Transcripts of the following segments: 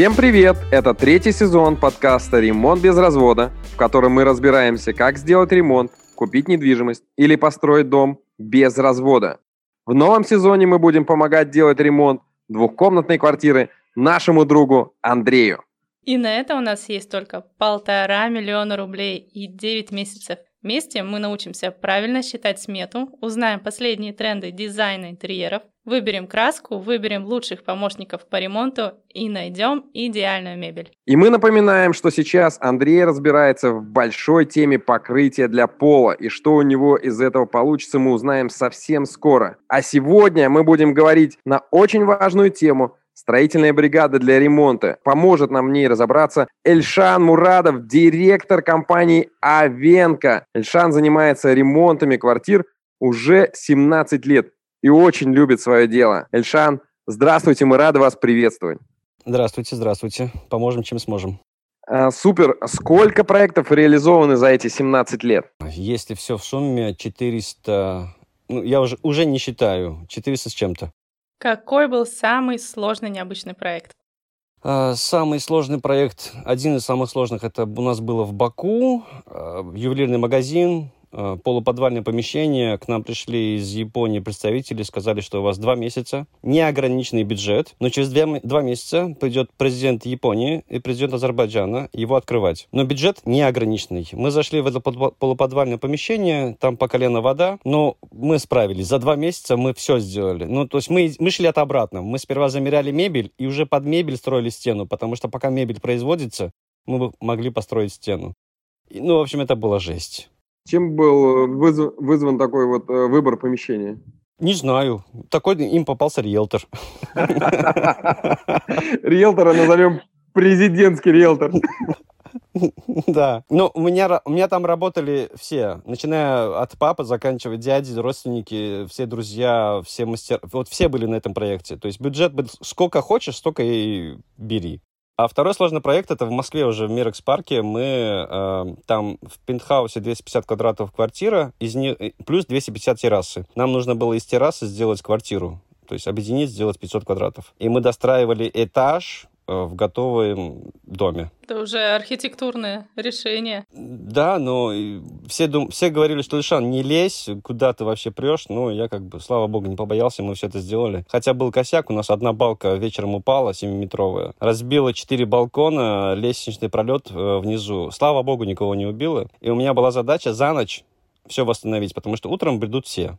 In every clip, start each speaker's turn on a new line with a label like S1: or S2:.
S1: Всем привет! Это третий сезон подкаста «Ремонт без развода», в котором мы разбираемся, как сделать ремонт, купить недвижимость или построить дом без развода. В новом сезоне мы будем помогать делать ремонт двухкомнатной квартиры нашему другу Андрею.
S2: И на это у нас есть только полтора миллиона рублей и 9 месяцев. Вместе мы научимся правильно считать смету, узнаем последние тренды дизайна интерьеров, выберем краску, выберем лучших помощников по ремонту и найдем идеальную мебель.
S1: И мы напоминаем, что сейчас Андрей разбирается в большой теме покрытия для пола, и что у него из этого получится, мы узнаем совсем скоро. А сегодня мы будем говорить на очень важную тему – Строительная бригада для ремонта. Поможет нам в ней разобраться Эльшан Мурадов, директор компании Авенко. Эльшан занимается ремонтами квартир уже 17 лет и очень любит свое дело. Эльшан, здравствуйте, мы рады вас приветствовать.
S3: Здравствуйте, здравствуйте. Поможем, чем сможем.
S1: А, супер. Сколько проектов реализованы за эти 17 лет?
S3: Если все в сумме 400... Ну, я уже, уже не считаю. 400 с чем-то.
S2: Какой был самый сложный необычный проект?
S3: А, самый сложный проект, один из самых сложных, это у нас было в Баку, а, ювелирный магазин, полуподвальное помещение. К нам пришли из Японии представители, сказали, что у вас два месяца, неограниченный бюджет, но через два, два месяца придет президент Японии и президент Азербайджана его открывать. Но бюджет неограниченный. Мы зашли в это полуподвальное помещение, там по колено вода, но мы справились. За два месяца мы все сделали. Ну, то есть мы, мы шли от обратно. Мы сперва замеряли мебель и уже под мебель строили стену, потому что пока мебель производится, мы бы могли построить стену. Ну, в общем, это была жесть.
S1: Чем был вызван, вызван такой вот э, выбор помещения?
S3: Не знаю. Такой им попался риэлтор.
S1: Риэлтора назовем президентский риэлтор.
S3: Да. Ну, у меня, у меня там работали все, начиная от папы, заканчивая дяди, родственники, все друзья, все мастера. Вот все были на этом проекте. То есть бюджет был сколько хочешь, столько и бери. А второй сложный проект это в Москве уже в Мирекс парке. Мы э, там в пентхаусе 250 квадратов квартира, из них плюс 250 террасы. Нам нужно было из террасы сделать квартиру. То есть объединить, сделать 500 квадратов. И мы достраивали этаж, Э, в готовом доме.
S2: Это уже архитектурное решение.
S3: Да, но все, дум... все говорили, что Лишан, не лезь, куда ты вообще прешь. Ну, я как бы, слава богу, не побоялся, мы все это сделали. Хотя был косяк, у нас одна балка вечером упала, 7-метровая. Разбила 4 балкона, лестничный пролет э, внизу. Слава богу, никого не убило. И у меня была задача за ночь все восстановить, потому что утром придут все.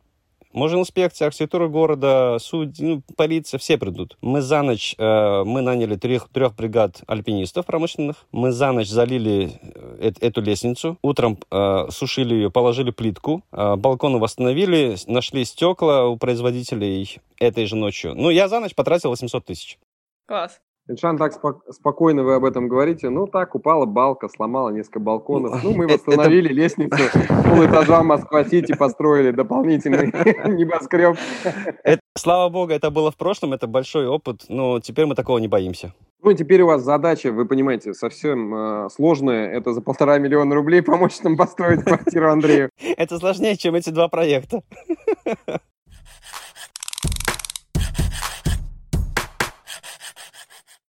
S3: Может, инспекция, архитектура города, суд, ну, полиция, все придут. Мы за ночь, э, мы наняли трех, трех бригад альпинистов промышленных. Мы за ночь залили э, эту лестницу. Утром э, сушили ее, положили плитку. Э, балконы восстановили, нашли стекла у производителей этой же ночью. Ну, я за ночь потратил 800 тысяч.
S2: Класс.
S1: Иншан, так спок- спокойно вы об этом говорите. Ну, так, упала балка, сломала несколько балконов. Ну, мы восстановили это... лестницу, полэтажа Москва-Сити построили дополнительный небоскреб.
S3: Это, слава богу, это было в прошлом, это большой опыт, но теперь мы такого не боимся.
S1: Ну, теперь у вас задача, вы понимаете, совсем э, сложная. Это за полтора миллиона рублей помочь нам построить квартиру Андрею.
S3: Это сложнее, чем эти два проекта.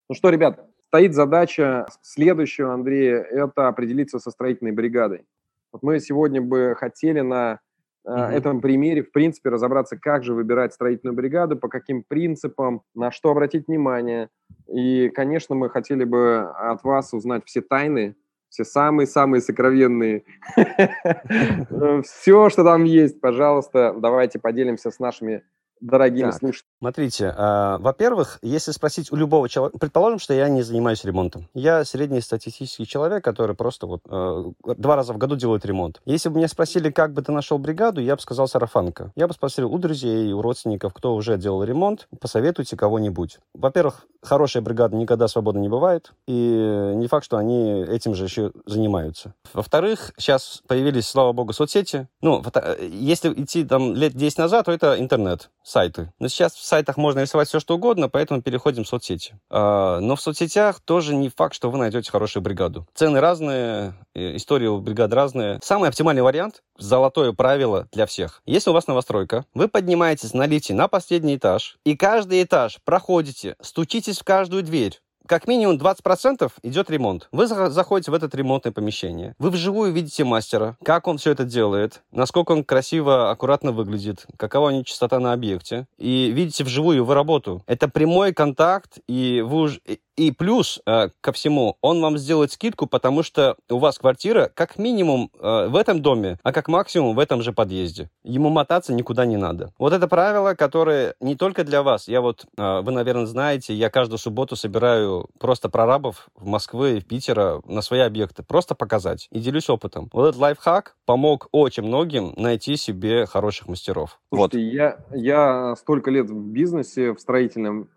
S1: Ну что, ребят, стоит задача следующая, Андрея, это определиться со строительной бригадой. Вот мы сегодня бы хотели на э, этом примере, в принципе, разобраться, как же выбирать строительную бригаду, по каким принципам, на что обратить внимание. И, конечно, мы хотели бы от вас узнать все тайны, все самые-самые сокровенные, все, что там есть, пожалуйста, давайте поделимся с нашими дорогими так, слушателями?
S3: Смотрите, э, во-первых, если спросить у любого человека, предположим, что я не занимаюсь ремонтом. Я среднестатистический человек, который просто вот э, два раза в году делает ремонт. Если бы меня спросили, как бы ты нашел бригаду, я бы сказал сарафанка. Я бы спросил у друзей, у родственников, кто уже делал ремонт, посоветуйте кого-нибудь. Во-первых, хорошая бригада никогда свободно не бывает, и не факт, что они этим же еще занимаются. Во-вторых, сейчас появились, слава богу, соцсети. Ну, если идти там лет 10 назад, то это интернет сайты. Но сейчас в сайтах можно рисовать все, что угодно, поэтому переходим в соцсети. А, но в соцсетях тоже не факт, что вы найдете хорошую бригаду. Цены разные, истории у бригад разные. Самый оптимальный вариант, золотое правило для всех. Если у вас новостройка, вы поднимаетесь на лифте на последний этаж, и каждый этаж проходите, стучитесь в каждую дверь, как минимум 20% идет ремонт. Вы заходите в это ремонтное помещение. Вы вживую видите мастера, как он все это делает, насколько он красиво, аккуратно выглядит, какова у него частота на объекте. И видите вживую его работу. Это прямой контакт, и вы уже... И плюс э, ко всему, он вам сделает скидку, потому что у вас квартира как минимум э, в этом доме, а как максимум в этом же подъезде. Ему мотаться никуда не надо. Вот это правило, которое не только для вас. Я вот, э, вы, наверное, знаете, я каждую субботу собираю просто прорабов в Москвы и в Питера на свои объекты. Просто показать. И делюсь опытом. Вот этот лайфхак помог очень многим найти себе хороших мастеров.
S1: Слушайте, вот. я, я столько лет в бизнесе, в строительном,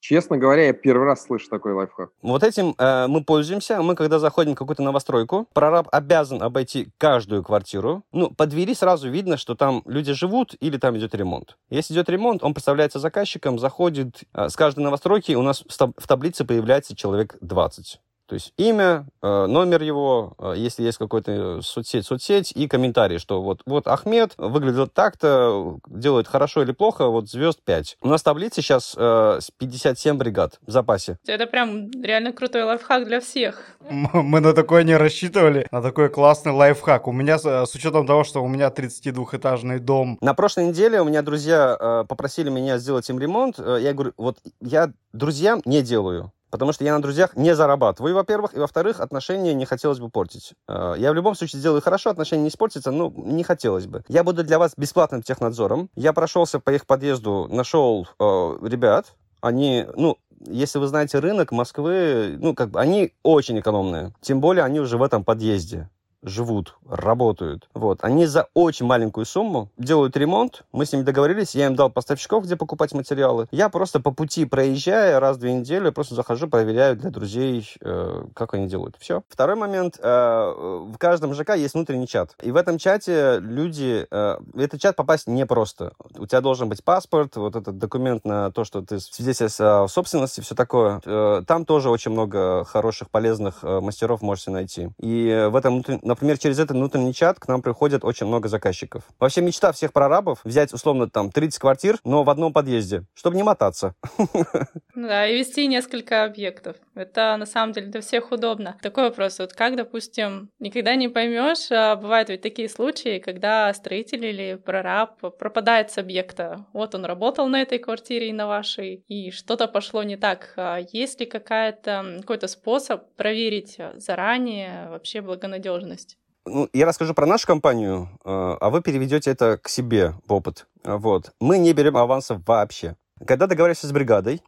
S1: Честно говоря, я первый раз слышу такой лайфхак.
S3: Вот этим э, мы пользуемся. Мы, когда заходим в какую-то новостройку, прораб обязан обойти каждую квартиру. Ну, по двери сразу видно, что там люди живут или там идет ремонт. Если идет ремонт, он представляется заказчиком, заходит. Э, с каждой новостройки у нас в таблице появляется человек 20. То есть имя, э, номер его, э, если есть какой-то соцсеть, соцсеть и комментарий, что вот, вот Ахмед выглядит так-то, делает хорошо или плохо, вот звезд 5. У нас в таблице сейчас 57 э, бригад в запасе.
S2: Это прям реально крутой лайфхак для всех.
S4: Мы на такое не рассчитывали, на такой классный лайфхак. У меня, с учетом того, что у меня 32-этажный дом.
S3: На прошлой неделе у меня друзья попросили меня сделать им ремонт. Я говорю, вот я друзьям не делаю. Потому что я на друзьях не зарабатываю, во-первых. И, во-вторых, отношения не хотелось бы портить. Э, я в любом случае сделаю хорошо, отношения не испортятся, но не хотелось бы. Я буду для вас бесплатным технадзором. Я прошелся по их подъезду, нашел э, ребят. Они, ну, если вы знаете рынок Москвы, ну, как бы, они очень экономные. Тем более они уже в этом подъезде живут, работают. Вот. Они за очень маленькую сумму делают ремонт. Мы с ними договорились, я им дал поставщиков, где покупать материалы. Я просто по пути проезжая раз в две недели, просто захожу, проверяю для друзей, э, как они делают. Все. Второй момент. Э, в каждом ЖК есть внутренний чат. И в этом чате люди... Э, в этот чат попасть непросто. У тебя должен быть паспорт, вот этот документ на то, что ты свидетельство о собственности, все такое. Э, там тоже очень много хороших, полезных э, мастеров можете найти. И в этом например, через этот внутренний чат к нам приходит очень много заказчиков. Вообще мечта всех прорабов взять, условно, там 30 квартир, но в одном подъезде, чтобы не мотаться.
S2: Да, и вести несколько объектов. Это на самом деле для всех удобно. Такой вопрос, вот как, допустим, никогда не поймешь, а бывают ведь такие случаи, когда строитель или прораб пропадает с объекта. Вот он работал на этой квартире и на вашей, и что-то пошло не так. А есть ли какая-то, какой-то способ проверить заранее вообще благонадежность?
S3: Ну, я расскажу про нашу компанию, э, а вы переведете это к себе в опыт. Вот. Мы не берем авансов вообще. Когда договариваешься с бригадой,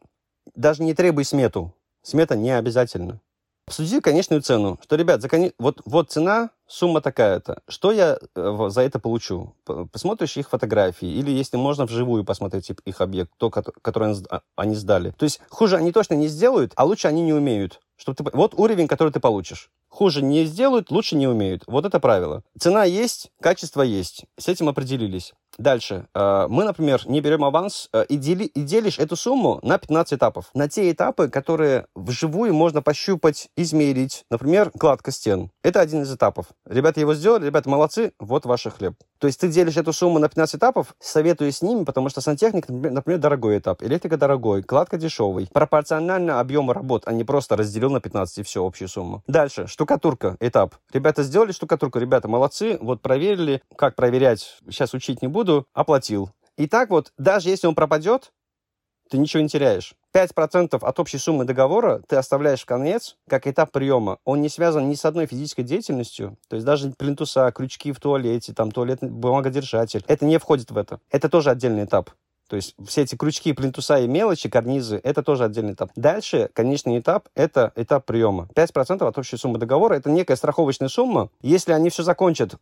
S3: даже не требуй смету. Смета не обязательно. Обсуди конечную цену. Что, ребят, за кон... вот, вот цена, сумма такая-то. Что я э, за это получу? Посмотришь их фотографии, или если можно вживую посмотреть их объект, то, который а, они сдали. То есть хуже они точно не сделают, а лучше они не умеют. Чтобы ты... Вот уровень, который ты получишь. Хуже не сделают, лучше не умеют. Вот это правило. Цена есть, качество есть. С этим определились. Дальше. Э, мы, например, не берем аванс э, и, дели, делишь эту сумму на 15 этапов. На те этапы, которые вживую можно пощупать, измерить. Например, кладка стен. Это один из этапов. Ребята его сделали, ребята молодцы, вот ваш хлеб. То есть ты делишь эту сумму на 15 этапов, советую с ними, потому что сантехник, например, дорогой этап, электрика дорогой, кладка дешевый. Пропорционально объему работ, а не просто разделил на 15 и все, общую сумму. Дальше, штукатурка, этап. Ребята сделали штукатурку, ребята молодцы, вот проверили. Как проверять, сейчас учить не буду, оплатил. И так вот, даже если он пропадет, ты ничего не теряешь. 5% от общей суммы договора ты оставляешь в конец как этап приема. Он не связан ни с одной физической деятельностью. То есть даже плинтуса, крючки в туалете, там туалетный бумагодержатель. Это не входит в это. Это тоже отдельный этап. То есть все эти крючки, плинтуса и мелочи, карнизы, это тоже отдельный этап. Дальше, конечный этап, это этап приема. 5% от общей суммы договора, это некая страховочная сумма. Если они все закончат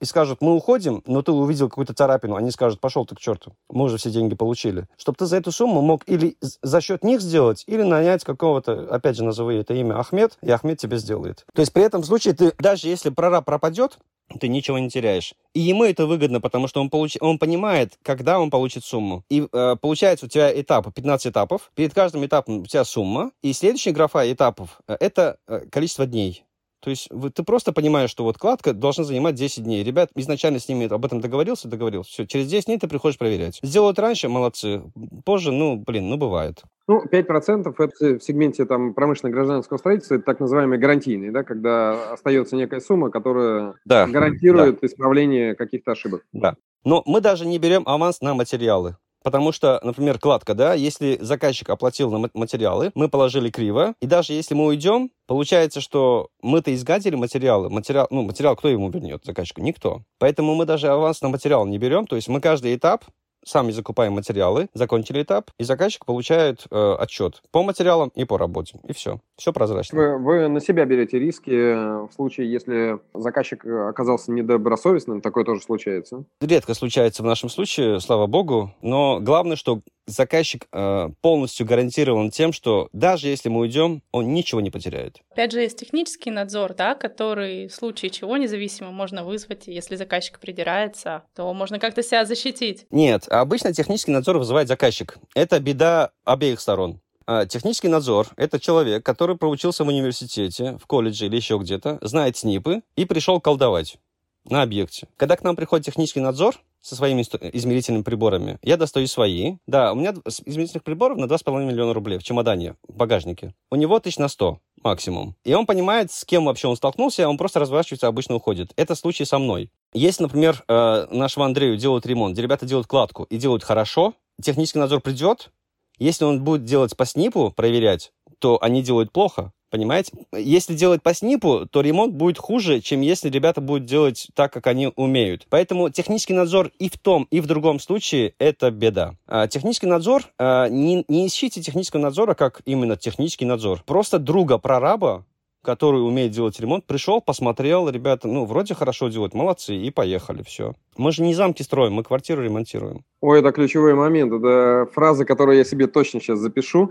S3: и скажут, мы уходим, но ты увидел какую-то царапину, они скажут, пошел ты к черту, мы уже все деньги получили. Чтобы ты за эту сумму мог или за счет них сделать, или нанять какого-то, опять же, назови это имя Ахмед, и Ахмед тебе сделает. То есть при этом случае ты, даже если прораб пропадет, ты ничего не теряешь. И ему это выгодно, потому что он, получ... он понимает, когда он получит сумму. И э, получается у тебя этап, 15 этапов. Перед каждым этапом у тебя сумма. И следующая графа этапов э, – это э, количество дней. То есть ты просто понимаешь, что вот кладка должна занимать 10 дней. Ребят изначально с ними об этом договорился, договорился. Все, через 10 дней ты приходишь проверять. Сделают раньше, молодцы. Позже, ну, блин, ну, бывает.
S1: Ну, 5% это в сегменте там, промышленно-гражданского строительства, это так называемые гарантийные, да, когда остается некая сумма, которая да, гарантирует да. исправление каких-то ошибок.
S3: Да. Но мы даже не берем аванс на материалы. Потому что, например, кладка, да, если заказчик оплатил на материалы, мы положили криво, и даже если мы уйдем, получается, что мы-то изгадили материалы. Материал, ну, материал кто ему вернет, заказчику? Никто. Поэтому мы даже аванс на материал не берем, то есть мы каждый этап сами закупаем материалы, закончили этап, и заказчик получает э, отчет по материалам и по работе. И все. Все прозрачно.
S1: Вы, вы на себя берете риски э, в случае, если заказчик э, оказался недобросовестным, такое тоже случается?
S3: Редко случается в нашем случае, слава богу, но главное, что заказчик э, полностью гарантирован тем, что даже если мы уйдем, он ничего не потеряет.
S2: Опять же, есть технический надзор, да, который в случае чего независимо можно вызвать, если заказчик придирается, то можно как-то себя защитить.
S3: Нет, обычно технический надзор вызывает заказчик. Это беда обеих сторон. А технический надзор – это человек, который проучился в университете, в колледже или еще где-то, знает СНИПы и пришел колдовать на объекте. Когда к нам приходит технический надзор со своими измерительными приборами, я достаю свои. Да, у меня измерительных приборов на 2,5 миллиона рублей в чемодане, в багажнике. У него тысяч на 100 максимум. И он понимает, с кем вообще он столкнулся, он просто разворачивается, обычно уходит. Это случай со мной. Если, например, э, нашего Андрею делают ремонт, где ребята делают кладку и делают хорошо, технический надзор придет, если он будет делать по СНИПу, проверять, то они делают плохо. Понимаете? Если делать по СНИПу, то ремонт будет хуже, чем если ребята будут делать так, как они умеют. Поэтому технический надзор и в том, и в другом случае это беда. А технический надзор, а, не, не ищите технического надзора как именно технический надзор. Просто друга прораба, который умеет делать ремонт, пришел, посмотрел, ребята, ну, вроде хорошо делают, молодцы, и поехали, все. Мы же не замки строим, мы квартиру ремонтируем.
S1: Ой, это ключевой момент, это фраза, которую я себе точно сейчас запишу.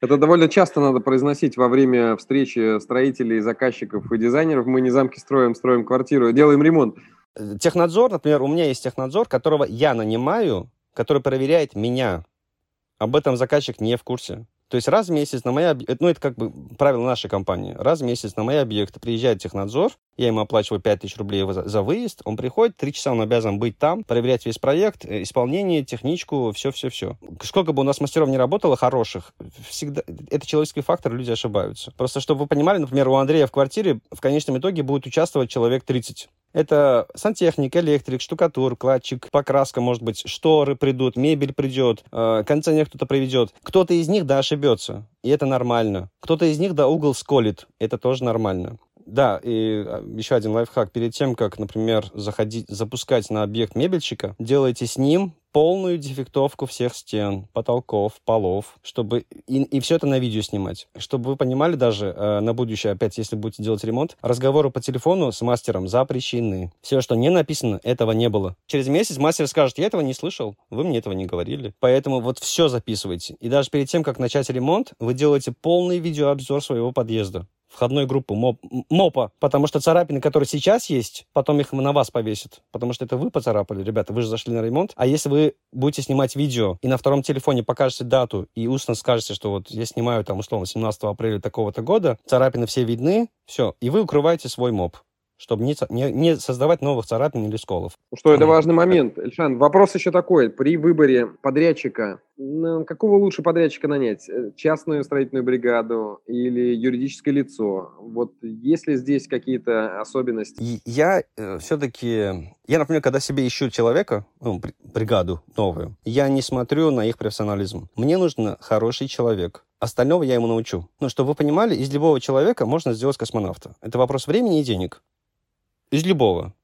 S1: Это довольно часто надо произносить во время встречи строителей, заказчиков и дизайнеров. Мы не замки строим, строим квартиру, делаем ремонт.
S3: Технадзор, например, у меня есть технадзор, которого я нанимаю, который проверяет меня. Об этом заказчик не в курсе. То есть раз в месяц на мои объекты, ну это как бы правило нашей компании, раз в месяц на мои объекты приезжает технадзор, я ему оплачиваю 5000 рублей за, выезд, он приходит, три часа он обязан быть там, проверять весь проект, э, исполнение, техничку, все-все-все. Сколько бы у нас мастеров не работало хороших, всегда, это человеческий фактор, люди ошибаются. Просто чтобы вы понимали, например, у Андрея в квартире в конечном итоге будет участвовать человек 30. Это сантехник, электрик, штукатур, кладчик, покраска, может быть, шторы придут, мебель придет, э, кондиционер кто-то приведет. Кто-то из них, да, ошибется, и это нормально. Кто-то из них, да, угол сколит, это тоже нормально. Да, и а, еще один лайфхак. Перед тем, как, например, заходить, запускать на объект мебельщика, делайте с ним полную дефектовку всех стен, потолков, полов, чтобы и, и все это на видео снимать. Чтобы вы понимали даже э, на будущее, опять, если будете делать ремонт, разговоры по телефону с мастером запрещены. Все, что не написано, этого не было. Через месяц мастер скажет, я этого не слышал, вы мне этого не говорили. Поэтому вот все записывайте. И даже перед тем, как начать ремонт, вы делаете полный видеообзор своего подъезда входной группы моп, МОПа, потому что царапины, которые сейчас есть, потом их на вас повесят, потому что это вы поцарапали, ребята, вы же зашли на ремонт. А если вы будете снимать видео и на втором телефоне покажете дату и устно скажете, что вот я снимаю там условно 17 апреля такого-то года, царапины все видны, все, и вы укрываете свой моп чтобы не, не, не создавать новых царапин или сколов.
S1: Что это важный момент. Ильшан, вопрос еще такой. При выборе подрядчика, какого лучше подрядчика нанять? Э, частную строительную бригаду или юридическое лицо? Вот есть ли здесь какие-то особенности?
S3: Я э, все-таки... Я, например, когда себе ищу человека, ну, бригаду новую, я не смотрю на их профессионализм. Мне нужен хороший человек, Остального я ему научу. Но чтобы вы понимали, из любого человека можно сделать космонавта. Это вопрос времени и денег. Из любого.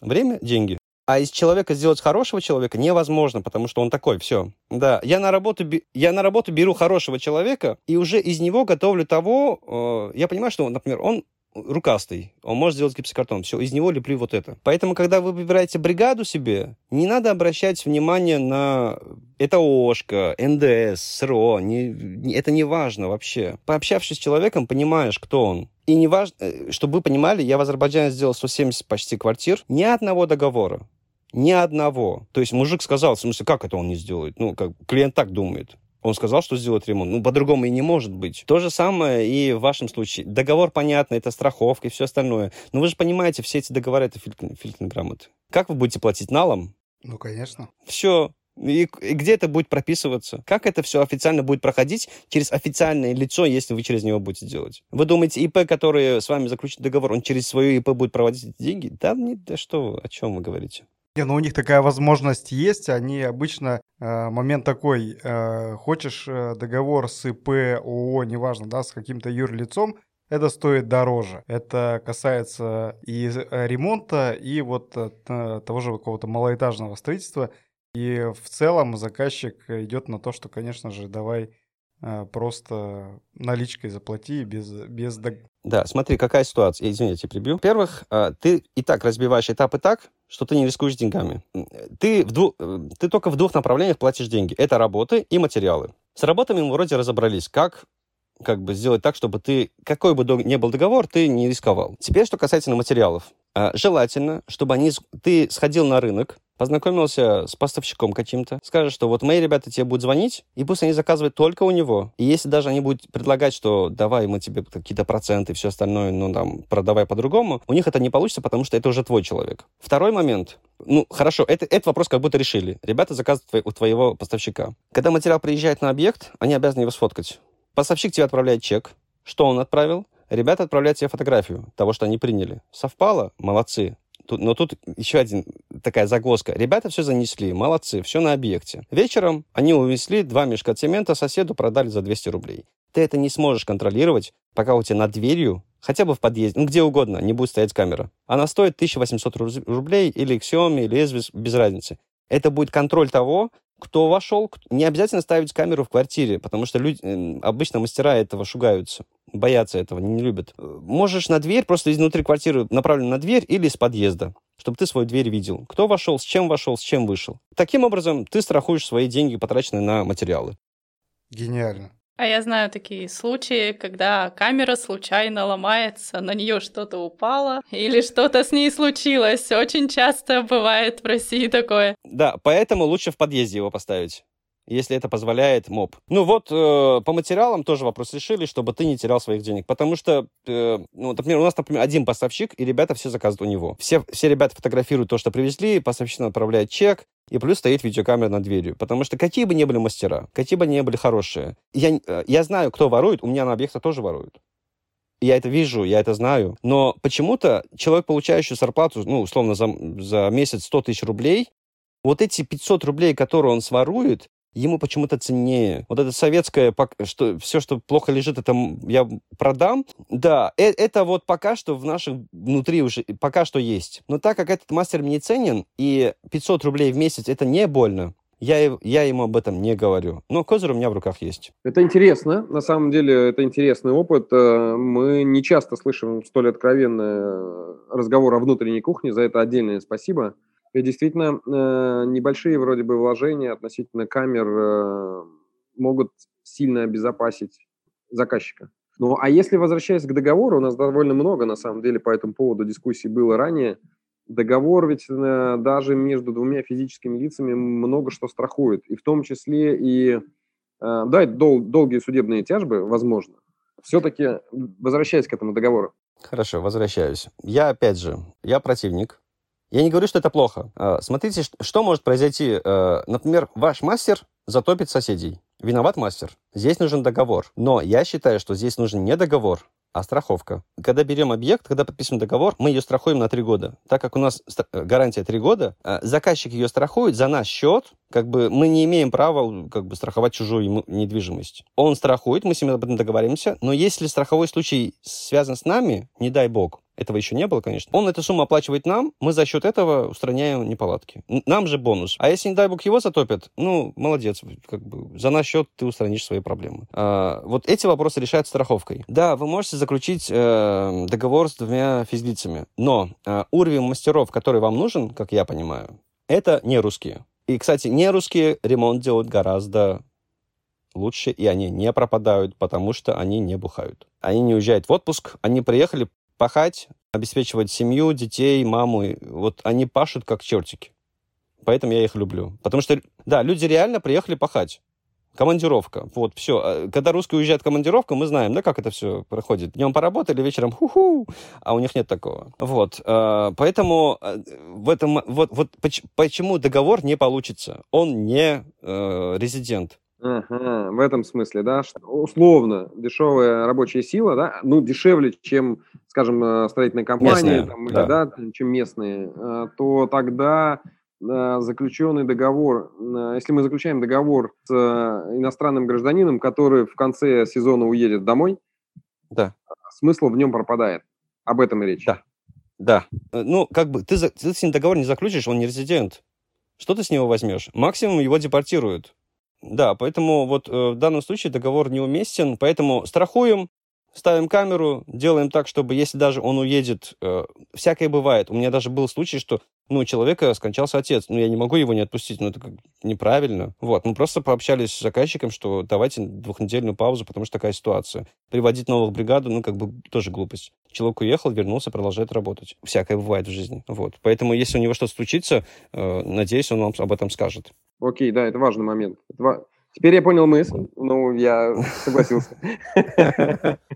S3: Время – деньги. А из человека сделать хорошего человека невозможно, потому что он такой, все. Да, я на работу, я на работу беру хорошего человека, и уже из него готовлю того, э, я понимаю, что, например, он рукастый, он может сделать гипсокартон, все, из него леплю вот это. Поэтому, когда вы выбираете бригаду себе, не надо обращать внимание на это ОШКО, НДС, СРО, не, не, это не важно вообще. Пообщавшись с человеком, понимаешь, кто он. И не важно, э, чтобы вы понимали, я в Азербайджане сделал 170 почти квартир, ни одного договора. Ни одного. То есть мужик сказал, в смысле, как это он не сделает? Ну, как клиент так думает. Он сказал, что сделает ремонт. Ну, по-другому и не может быть. То же самое и в вашем случае. Договор, понятно, это страховка и все остальное. Но вы же понимаете, все эти договоры — это грамоты. Как вы будете платить налом?
S4: Ну, конечно.
S3: Все. И, и где это будет прописываться? Как это все официально будет проходить через официальное лицо, если вы через него будете делать? Вы думаете, ИП, который с вами заключит договор, он через свое ИП будет проводить эти деньги? Да, не, да что, о чем вы говорите?
S4: Не, ну у них такая возможность есть. Они обычно э, момент такой: э, хочешь э, договор с ИП, ООО, неважно, да, с каким-то юрлицом, это стоит дороже. Это касается и ремонта, и вот э, того же какого-то малоэтажного строительства. И в целом заказчик идет на то, что, конечно же, давай просто наличкой заплати без, без...
S3: Да, смотри, какая ситуация. Извини, я тебя прибью. Во-первых, ты и так разбиваешь этапы так, что ты не рискуешь деньгами. Ты, в дву... ты только в двух направлениях платишь деньги. Это работы и материалы. С работами мы вроде разобрались, как как бы сделать так, чтобы ты, какой бы ни был договор, ты не рисковал. Теперь, что касается материалов. А, желательно, чтобы они, ты сходил на рынок, познакомился с поставщиком каким-то, скажешь, что вот мои ребята тебе будут звонить, и пусть они заказывают только у него. И если даже они будут предлагать, что давай мы тебе какие-то проценты и все остальное, ну там, продавай по-другому, у них это не получится, потому что это уже твой человек. Второй момент. Ну, хорошо, это, этот вопрос как будто решили. Ребята заказывают у твоего поставщика. Когда материал приезжает на объект, они обязаны его сфоткать. Поставщик тебе отправляет чек. Что он отправил? Ребята отправляют тебе фотографию того, что они приняли. Совпало? Молодцы. Тут, но тут еще один такая загвоздка. Ребята все занесли, молодцы, все на объекте. Вечером они увезли два мешка цемента соседу, продали за 200 рублей. Ты это не сможешь контролировать, пока у тебя над дверью, хотя бы в подъезде, ну где угодно, не будет стоять камера. Она стоит 1800 рублей или Xiaomi, или Esvis, без разницы. Это будет контроль того, кто вошел. Не обязательно ставить камеру в квартире, потому что люди, обычно мастера этого шугаются, боятся этого, не любят. Можешь на дверь, просто изнутри квартиры направлен на дверь или с подъезда чтобы ты свою дверь видел. Кто вошел, с чем вошел, с чем вышел. Таким образом, ты страхуешь свои деньги, потраченные на материалы.
S4: Гениально.
S2: А я знаю такие случаи, когда камера случайно ломается, на нее что-то упало или что-то с ней случилось. Очень часто бывает в России такое.
S3: Да, поэтому лучше в подъезде его поставить если это позволяет МОП. Ну вот, э, по материалам тоже вопрос решили, чтобы ты не терял своих денег. Потому что, э, ну, например, у нас, например, один поставщик, и ребята все заказывают у него. Все, все ребята фотографируют то, что привезли, поставщик отправляет чек, и плюс стоит видеокамера над дверью. Потому что какие бы ни были мастера, какие бы ни были хорошие, я, э, я знаю, кто ворует, у меня на объектах тоже воруют. Я это вижу, я это знаю. Но почему-то человек, получающий зарплату, ну, условно, за, за месяц 100 тысяч рублей, вот эти 500 рублей, которые он сворует, ему почему-то ценнее. Вот это советское, что все, что плохо лежит, это я продам. Да, э, это вот пока что в нашем внутри уже, пока что есть. Но так как этот мастер мне ценен, и 500 рублей в месяц это не больно, я, я ему об этом не говорю. Но козырь у меня в руках есть.
S1: Это интересно. На самом деле, это интересный опыт. Э, мы не часто слышим столь откровенный разговор о внутренней кухне. За это отдельное спасибо. И действительно, э, небольшие вроде бы вложения относительно камер э, могут сильно обезопасить заказчика. Ну, а если возвращаясь к договору, у нас довольно много, на самом деле, по этому поводу дискуссий было ранее. Договор ведь э, даже между двумя физическими лицами много что страхует, и в том числе и, да, дол- долгие судебные тяжбы, возможно. Все-таки возвращаясь к этому договору.
S3: Хорошо, возвращаюсь. Я, опять же, я противник я не говорю, что это плохо. А, смотрите, что может произойти. Э, например, ваш мастер затопит соседей. Виноват мастер. Здесь нужен договор. Но я считаю, что здесь нужен не договор, а страховка. Когда берем объект, когда подписываем договор, мы ее страхуем на три года. Так как у нас э, гарантия три года, э, заказчик ее страхует за наш счет, как бы мы не имеем права как бы страховать чужую недвижимость. Он страхует, мы с ним об этом договоримся, но если страховой случай связан с нами, не дай бог, этого еще не было, конечно. Он эту сумму оплачивает нам, мы за счет этого устраняем неполадки. Нам же бонус. А если, не дай бог, его затопят, ну, молодец, как бы за наш счет ты устранишь свои проблемы. А, вот эти вопросы решают страховкой. Да, вы можете заключить э, договор с двумя физлицами, но э, уровень мастеров, который вам нужен, как я понимаю, это не русские. И, кстати, не русские ремонт делают гораздо лучше, и они не пропадают, потому что они не бухают. Они не уезжают в отпуск, они приехали, пахать, обеспечивать семью, детей, маму. Вот они пашут как чертики. Поэтому я их люблю. Потому что, да, люди реально приехали пахать. Командировка. Вот, все. А когда русский уезжает в командировку, мы знаем, да, как это все проходит. Днем поработали, вечером ху-ху, а у них нет такого. Вот. А, поэтому а, в этом, вот, вот почему договор не получится? Он не э, резидент.
S1: Ага, в этом смысле, да, что условно дешевая рабочая сила, да, ну, дешевле, чем, скажем, э, строительная компания, местные, там, да. да, чем местные, э, то тогда заключенный договор, если мы заключаем договор с э, иностранным гражданином, который в конце сезона уедет домой,
S3: да.
S1: смысл в нем пропадает. Об этом и речь.
S3: Да. Да. Э, ну, как бы, ты, ты с ним договор не заключишь, он не резидент. Что ты с него возьмешь? Максимум его депортируют. Да, поэтому вот э, в данном случае договор неуместен, поэтому страхуем, ставим камеру, делаем так, чтобы если даже он уедет, э, всякое бывает. У меня даже был случай, что ну, у человека скончался отец, ну, я не могу его не отпустить, ну, это как неправильно. Вот, мы просто пообщались с заказчиком, что давайте двухнедельную паузу, потому что такая ситуация. Приводить новых бригаду, ну, как бы тоже глупость. Человек уехал, вернулся, продолжает работать. Всякое бывает в жизни. Вот. Поэтому, если у него что-то случится, э, надеюсь, он вам об этом скажет.
S1: Окей, да, это важный момент. Это Теперь я понял мысль. Ну, я согласился.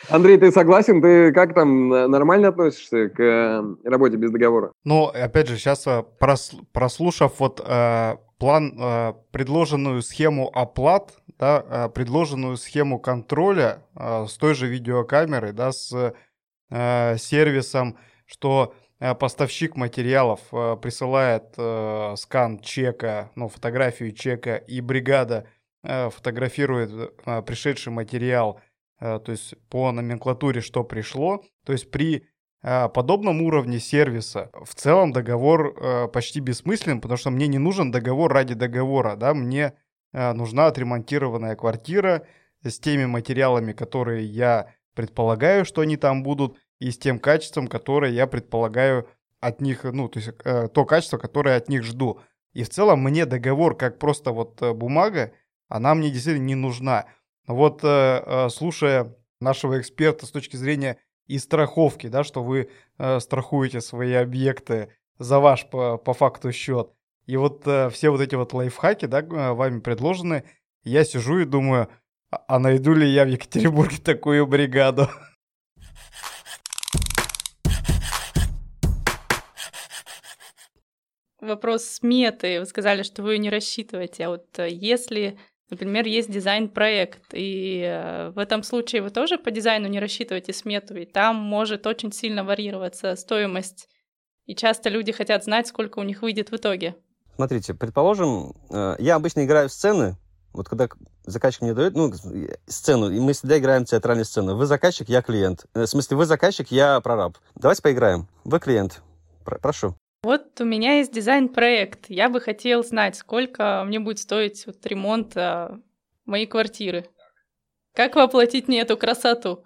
S1: Андрей, ты согласен? Ты как там, нормально относишься к э, работе без договора?
S4: Ну, опять же, сейчас э, прослушав вот э, план, предложенную схему оплат, да, предложенную схему контроля с той же видеокамерой, да, с сервисом, что поставщик материалов присылает скан чека, ну, фотографию чека, и бригада фотографирует э, пришедший материал, э, то есть по номенклатуре, что пришло. То есть при подобном уровне сервиса в целом договор почти бессмыслен, потому что мне не нужен договор ради договора, да, мне нужна отремонтированная квартира с теми материалами, которые я предполагаю, что они там будут, и с тем качеством, которое я предполагаю от них, ну, то есть то качество, которое от них жду. И в целом мне договор как просто вот бумага, она мне действительно не нужна. Вот э, э, слушая нашего эксперта с точки зрения и страховки, да, что вы э, страхуете свои объекты за ваш по, по факту счет. И вот все вот эти вот лайфхаки, да, вами предложены, я сижу и думаю, а, а найду ли я в Екатеринбурге такую бригаду?
S2: Вопрос сметы. Вы сказали, что вы не рассчитываете. А вот если Например, есть дизайн-проект, и э, в этом случае вы тоже по дизайну не рассчитываете смету, и там может очень сильно варьироваться стоимость, и часто люди хотят знать, сколько у них выйдет в итоге.
S3: Смотрите, предположим, э, я обычно играю в сцены, вот когда заказчик мне дает, ну, сцену, и мы всегда играем театральную сцену. Вы заказчик, я клиент. Э, в смысле, вы заказчик, я прораб. Давайте поиграем. Вы клиент. Прошу.
S2: Вот у меня есть дизайн-проект. Я бы хотел знать, сколько мне будет стоить вот ремонт а, моей квартиры. Как воплотить мне эту красоту?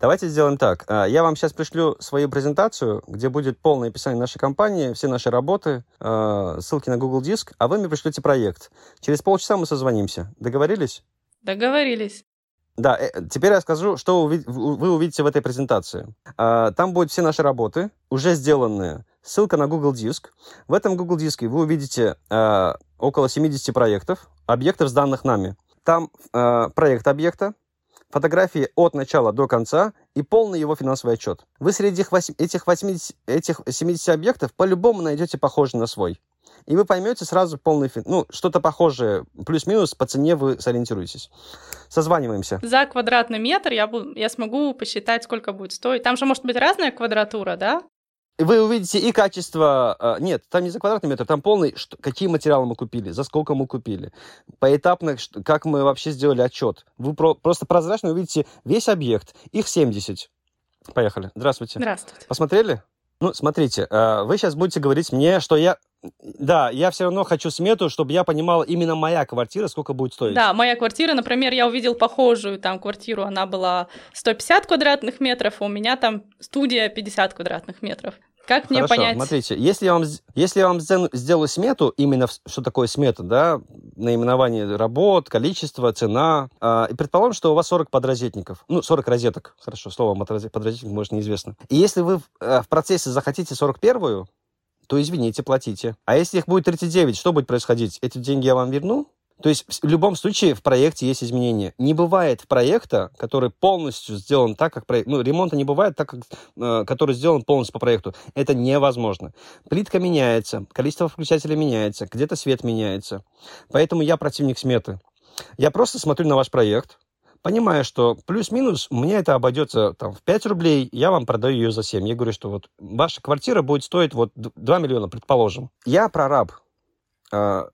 S3: Давайте сделаем так. А, я вам сейчас пришлю свою презентацию, где будет полное описание нашей компании, все наши работы, а, ссылки на Google Диск, а вы мне пришлете проект. Через полчаса мы созвонимся. Договорились?
S2: Договорились.
S3: Да, э, теперь я скажу, что вы увидите в этой презентации. Там будут все наши работы, уже сделанные, ссылка на Google Диск. В этом Google Диске вы увидите э, около 70 проектов, объектов, сданных нами. Там э, проект объекта, фотографии от начала до конца и полный его финансовый отчет. Вы среди этих, 80, этих 70 объектов по-любому найдете похожий на свой. И вы поймете сразу полный фин... Ну, что-то похожее, плюс-минус, по цене вы сориентируетесь. Созваниваемся.
S2: За квадратный метр я, буду, я смогу посчитать, сколько будет стоить. Там же может быть разная квадратура, да?
S3: вы увидите и качество... А, нет, там не за квадратный метр, там полный, что, какие материалы мы купили, за сколько мы купили. Поэтапно, как мы вообще сделали отчет. Вы про, просто прозрачно увидите весь объект, их 70. Поехали. Здравствуйте.
S2: Здравствуйте.
S3: Посмотрели? Ну, смотрите, а, вы сейчас будете говорить мне, что я... Да, я все равно хочу смету, чтобы я понимал именно моя квартира, сколько будет стоить.
S2: Да, моя квартира, например, я увидел похожую там квартиру, она была 150 квадратных метров, а у меня там студия 50 квадратных метров. Как мне
S3: Хорошо,
S2: понять?
S3: смотрите, если я вам, если я вам сделаю смету, именно что такое смета, да, наименование работ, количество, цена, э, и предположим, что у вас 40 подрозетников, ну, 40 розеток, хорошо, слово подрозетник, может, неизвестно. И если вы э, в процессе захотите 41-ю, то извините, платите. А если их будет 39, что будет происходить? Эти деньги я вам верну? То есть в любом случае в проекте есть изменения. Не бывает проекта, который полностью сделан так, как проект... Ну, ремонта не бывает так, как... Э, который сделан полностью по проекту. Это невозможно. Плитка меняется, количество включателей меняется, где-то свет меняется. Поэтому я противник сметы. Я просто смотрю на ваш проект, понимая, что плюс-минус мне это обойдется там, в 5 рублей, я вам продаю ее за 7. Я говорю, что вот ваша квартира будет стоить вот 2 миллиона, предположим. Я прораб. А,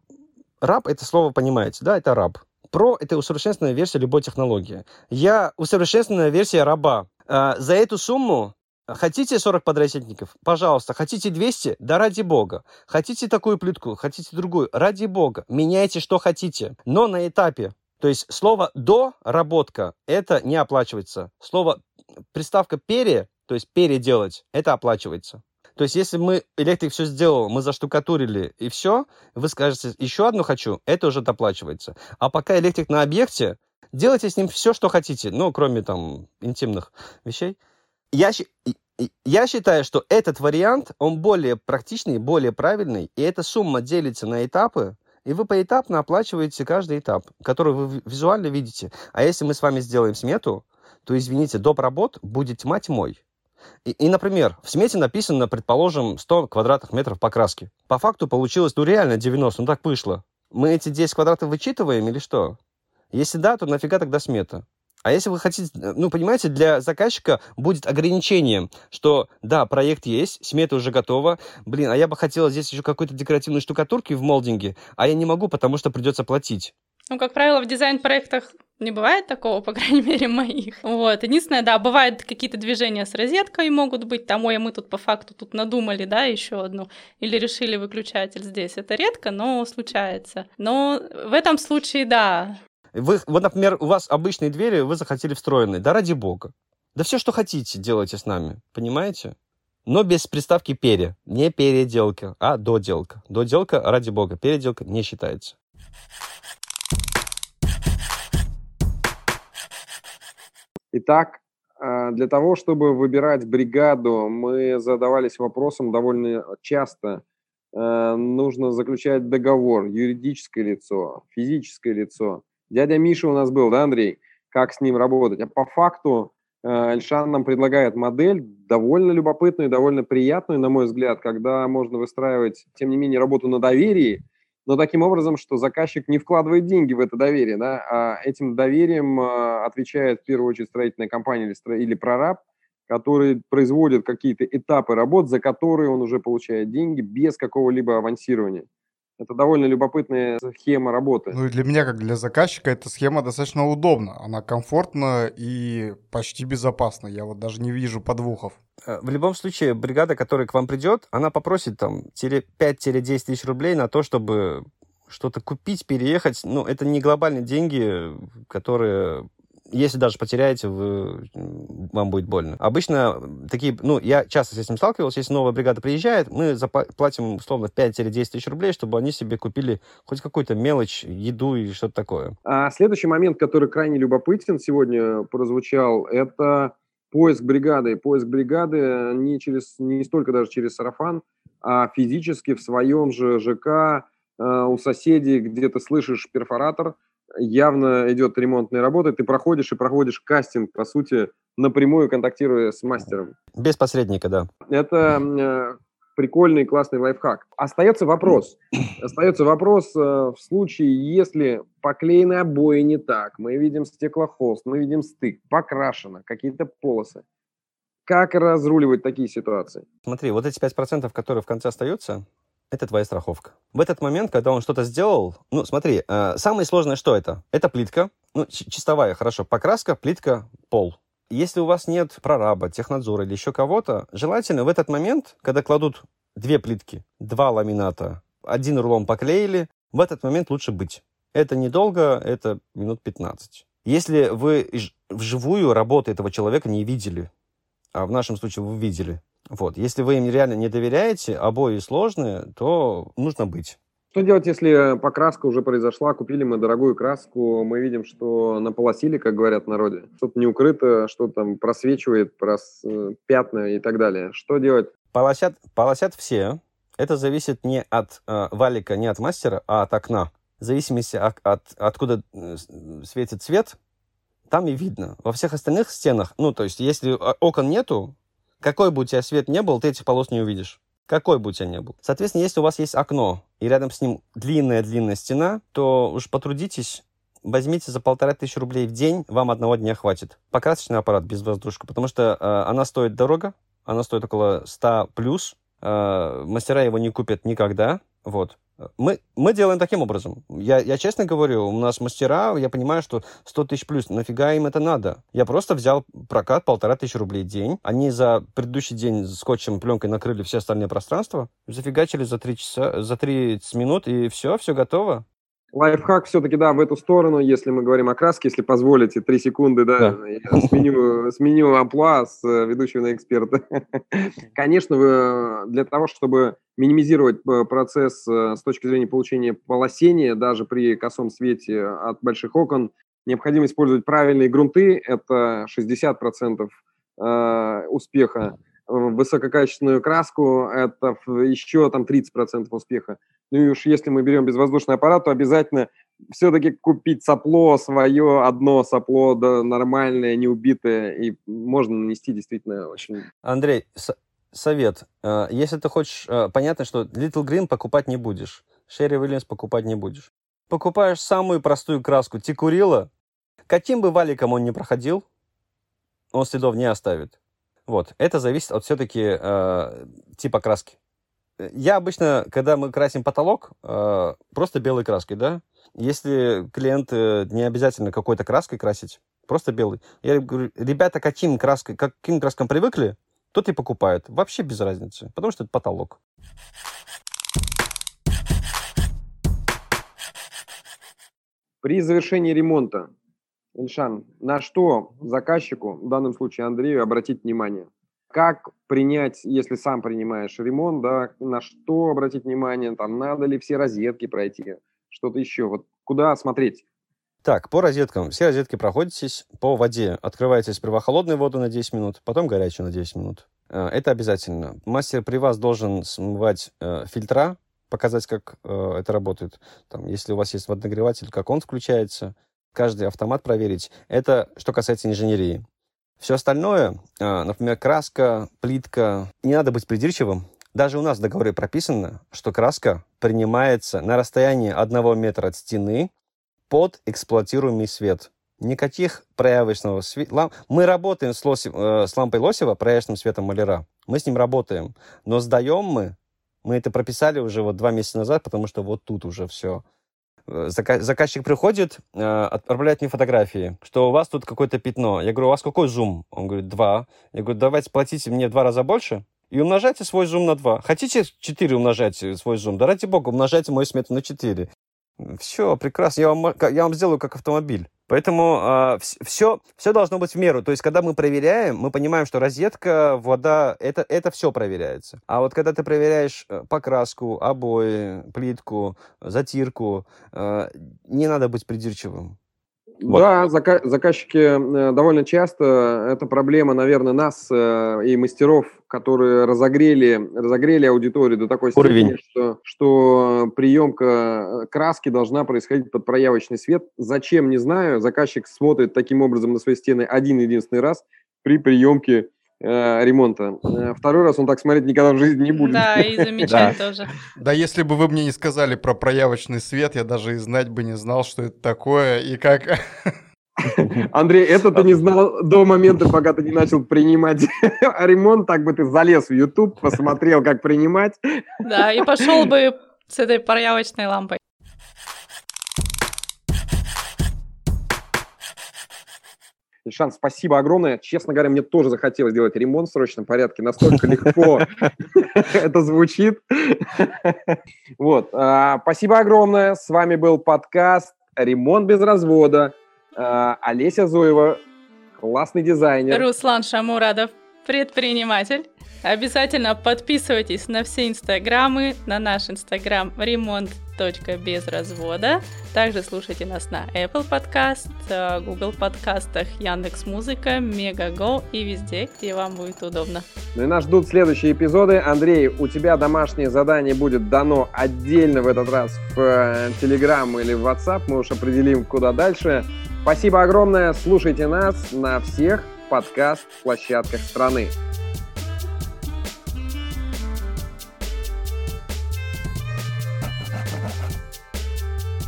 S3: раб, это слово понимаете, да, это раб. Про – это усовершенствованная версия любой технологии. Я усовершенствованная версия раба. А, за эту сумму Хотите 40 подрядчиков? Пожалуйста. Хотите 200? Да ради бога. Хотите такую плитку? Хотите другую? Ради бога. Меняйте, что хотите. Но на этапе. То есть слово «доработка» — это не оплачивается. Слово приставка «пере», то есть «переделать», это оплачивается. То есть, если мы, электрик все сделал, мы заштукатурили и все, вы скажете, еще одну хочу, это уже доплачивается. А пока электрик на объекте, делайте с ним все, что хотите, ну, кроме там интимных вещей. Я, я считаю, что этот вариант, он более практичный, более правильный, и эта сумма делится на этапы, и вы поэтапно оплачиваете каждый этап, который вы визуально видите. А если мы с вами сделаем смету, то, извините, доп. работ будет тьма тьмой. И, и, например, в смете написано, предположим, 100 квадратных метров покраски. По факту получилось, ну, реально 90, ну, так вышло. Мы эти 10 квадратов вычитываем или что? Если да, то нафига тогда смета? А если вы хотите, ну, понимаете, для заказчика будет ограничением, что, да, проект есть, смета уже готова, блин, а я бы хотела здесь еще какой-то декоративной штукатурки в молдинге, а я не могу, потому что придется платить.
S2: Ну, как правило, в дизайн-проектах не бывает такого, по крайней мере, моих. Вот. Единственное, да, бывают какие-то движения с розеткой могут быть, там, ой, а мы тут по факту тут надумали, да, еще одну, или решили выключатель здесь. Это редко, но случается. Но в этом случае, да,
S3: вы, вот, например, у вас обычные двери, вы захотели встроенные. Да ради бога. Да все, что хотите, делайте с нами. Понимаете? Но без приставки «пере». Не переделка, а доделка. Доделка, ради бога. Переделка не считается.
S1: Итак, э, для того, чтобы выбирать бригаду, мы задавались вопросом довольно часто. Э, нужно заключать договор, юридическое лицо, физическое лицо. Дядя Миша у нас был, да, Андрей? Как с ним работать? А по факту э, Эльшан нам предлагает модель довольно любопытную, довольно приятную, на мой взгляд, когда можно выстраивать, тем не менее, работу на доверии, но таким образом, что заказчик не вкладывает деньги в это доверие, да, а этим доверием э, отвечает в первую очередь строительная компания или прораб, который производит какие-то этапы работ, за которые он уже получает деньги без какого-либо авансирования. Это довольно любопытная схема работы.
S4: Ну и для меня, как для заказчика, эта схема достаточно удобна. Она комфортна и почти безопасна. Я вот даже не вижу подвохов.
S3: Э, в любом случае, бригада, которая к вам придет, она попросит там 5-10 тысяч рублей на то, чтобы что-то купить, переехать. Ну, это не глобальные деньги, которые если даже потеряете, вы, вам будет больно. Обычно такие, ну, я часто с этим сталкивался, если новая бригада приезжает, мы платим, условно, 5-10 тысяч рублей, чтобы они себе купили хоть какую-то мелочь, еду и что-то такое.
S1: А следующий момент, который крайне любопытен сегодня прозвучал, это поиск бригады. Поиск бригады не, через, не столько даже через сарафан, а физически в своем же ЖК, э, у соседей, где ты слышишь перфоратор – явно идет ремонтная работа, ты проходишь и проходишь кастинг, по сути, напрямую контактируя с мастером.
S3: Без посредника, да.
S1: Это э, прикольный, классный лайфхак. Остается вопрос. Остается вопрос э, в случае, если поклеены обои не так, мы видим стеклохолст, мы видим стык, покрашено, какие-то полосы. Как разруливать такие ситуации?
S3: Смотри, вот эти 5%, которые в конце остаются, это твоя страховка. В этот момент, когда он что-то сделал, ну, смотри, э, самое сложное что это? Это плитка, ну, чистовая, хорошо, покраска, плитка, пол. Если у вас нет прораба, технадзора или еще кого-то, желательно в этот момент, когда кладут две плитки, два ламината, один рулон поклеили, в этот момент лучше быть. Это недолго, это минут 15. Если вы вживую работу этого человека не видели, а в нашем случае вы видели, вот. Если вы им реально не доверяете, обои сложные, то нужно быть.
S1: Что делать, если покраска уже произошла, купили мы дорогую краску, мы видим, что наполосили, как говорят в народе, что-то не укрыто, что-то там просвечивает, прос... Э, пятна и так далее. Что делать?
S3: Полосят, полосят все. Это зависит не от э, валика, не от мастера, а от окна. в зависимости от, от откуда э, светит свет, там и видно. Во всех остальных стенах, ну, то есть, если окон нету, какой бы у тебя свет не был, ты этих полос не увидишь. Какой бы у тебя ни был. Соответственно, если у вас есть окно, и рядом с ним длинная-длинная стена, то уж потрудитесь возьмите за полторы тысячи рублей в день, вам одного дня хватит. Покрасочный аппарат без воздушка, потому что э, она стоит дорого, она стоит около 100 плюс, э, мастера его не купят никогда, вот. Мы, мы делаем таким образом. Я, я честно говорю, у нас мастера, я понимаю, что 100 тысяч плюс, нафига им это надо? Я просто взял прокат полтора тысячи рублей в день. Они за предыдущий день скотчем, пленкой накрыли все остальные пространства, зафигачили за 3 часа, за 30 минут, и все, все готово.
S1: Лайфхак все-таки, да, в эту сторону, если мы говорим о краске, если позволите, три секунды, да, да. я сменю, сменю амплуа с э, ведущего на эксперта. Конечно, для того, чтобы минимизировать э, процесс э, с точки зрения получения полосения, даже при косом свете от больших окон, необходимо использовать правильные грунты, это 60% успеха высококачественную краску, это еще там 30% успеха. Ну и уж если мы берем безвоздушный аппарат, то обязательно все-таки купить сопло свое, одно сопло, да, нормальное, неубитое, и можно нанести действительно очень...
S3: Андрей, совет. Э, если ты хочешь... Э, понятно, что Little Green покупать не будешь. Sherry Williams покупать не будешь. Покупаешь самую простую краску Тикурила. Каким бы валиком он ни проходил, он следов не оставит. Вот. Это зависит от все-таки э, типа краски. Я обычно, когда мы красим потолок, э, просто белой краской, да. Если клиент э, не обязательно какой-то краской красить, просто белый. Я говорю, ребята, каким, краской, каким краскам привыкли, тот и покупают. Вообще без разницы, потому что это потолок.
S1: При завершении ремонта, Ильшан, на что заказчику, в данном случае Андрею, обратить внимание? Как принять, если сам принимаешь ремонт, да, на что обратить внимание, там, надо ли все розетки пройти, что-то еще, вот куда смотреть?
S3: Так, по розеткам. Все розетки проходитесь по воде. Открываете сперва холодную воду на 10 минут, потом горячую на 10 минут. Э, это обязательно. Мастер при вас должен смывать э, фильтра, показать, как э, это работает. Там, если у вас есть водонагреватель, как он включается. Каждый автомат проверить. Это что касается инженерии. Все остальное, а, например, краска, плитка, не надо быть придирчивым. Даже у нас в договоре прописано, что краска принимается на расстоянии одного метра от стены под эксплуатируемый свет. Никаких проявочного света. Мы работаем с, Лоси... э, с лампой Лосева, проявочным светом маляра. Мы с ним работаем. Но сдаем мы, мы это прописали уже вот два месяца назад, потому что вот тут уже все заказчик приходит, э, отправляет мне фотографии, что у вас тут какое-то пятно. Я говорю, у вас какой зум? Он говорит, два. Я говорю, давайте платите мне в два раза больше и умножайте свой зум на два. Хотите 4 умножать свой зум? Да ради бога, умножайте мою смету на 4. Все, прекрасно. Я вам, я вам сделаю как автомобиль. Поэтому э, а, все, все должно быть в меру. То есть, когда мы проверяем, мы понимаем, что розетка, вода, это, это все проверяется. А вот когда ты проверяешь э, покраску, обои, плитку, затирку, э, не надо быть придирчивым.
S1: Вот. Да, зака- заказчики э, довольно часто, это проблема, наверное, нас э, и мастеров, которые разогрели, разогрели аудиторию до такой степени, что, что приемка э, краски должна происходить под проявочный свет. Зачем, не знаю. Заказчик смотрит таким образом на свои стены один-единственный раз при приемке э, ремонта. Э, второй раз он так смотреть никогда в жизни не будет.
S2: Да, и замечать тоже.
S4: Да, если бы вы мне не сказали про проявочный свет, я даже и знать бы не знал, что это такое и как...
S1: Андрей, это ты не знал до момента, пока ты не начал принимать ремонт, так бы ты залез в YouTube, посмотрел, как принимать.
S2: Да, и пошел бы с этой проявочной лампой.
S1: Ильшан, спасибо огромное. Честно говоря, мне тоже захотелось сделать ремонт в срочном порядке. Настолько легко это звучит. Вот. А, спасибо огромное. С вами был подкаст «Ремонт без развода». А, Олеся Зуева, классный дизайнер.
S2: Руслан Шамурадов, предприниматель. Обязательно подписывайтесь на все инстаграмы, на наш инстаграм ремонт без развода. Также слушайте нас на Apple Podcast, э, Google подкастах, Яндекс Музыка, Мегаго и везде, где вам будет удобно.
S1: Ну и нас ждут следующие эпизоды. Андрей, у тебя домашнее задание будет дано отдельно в этот раз в э, Telegram или в WhatsApp. Мы уж определим, куда дальше. Спасибо огромное. Слушайте нас на всех подкаст-площадках страны.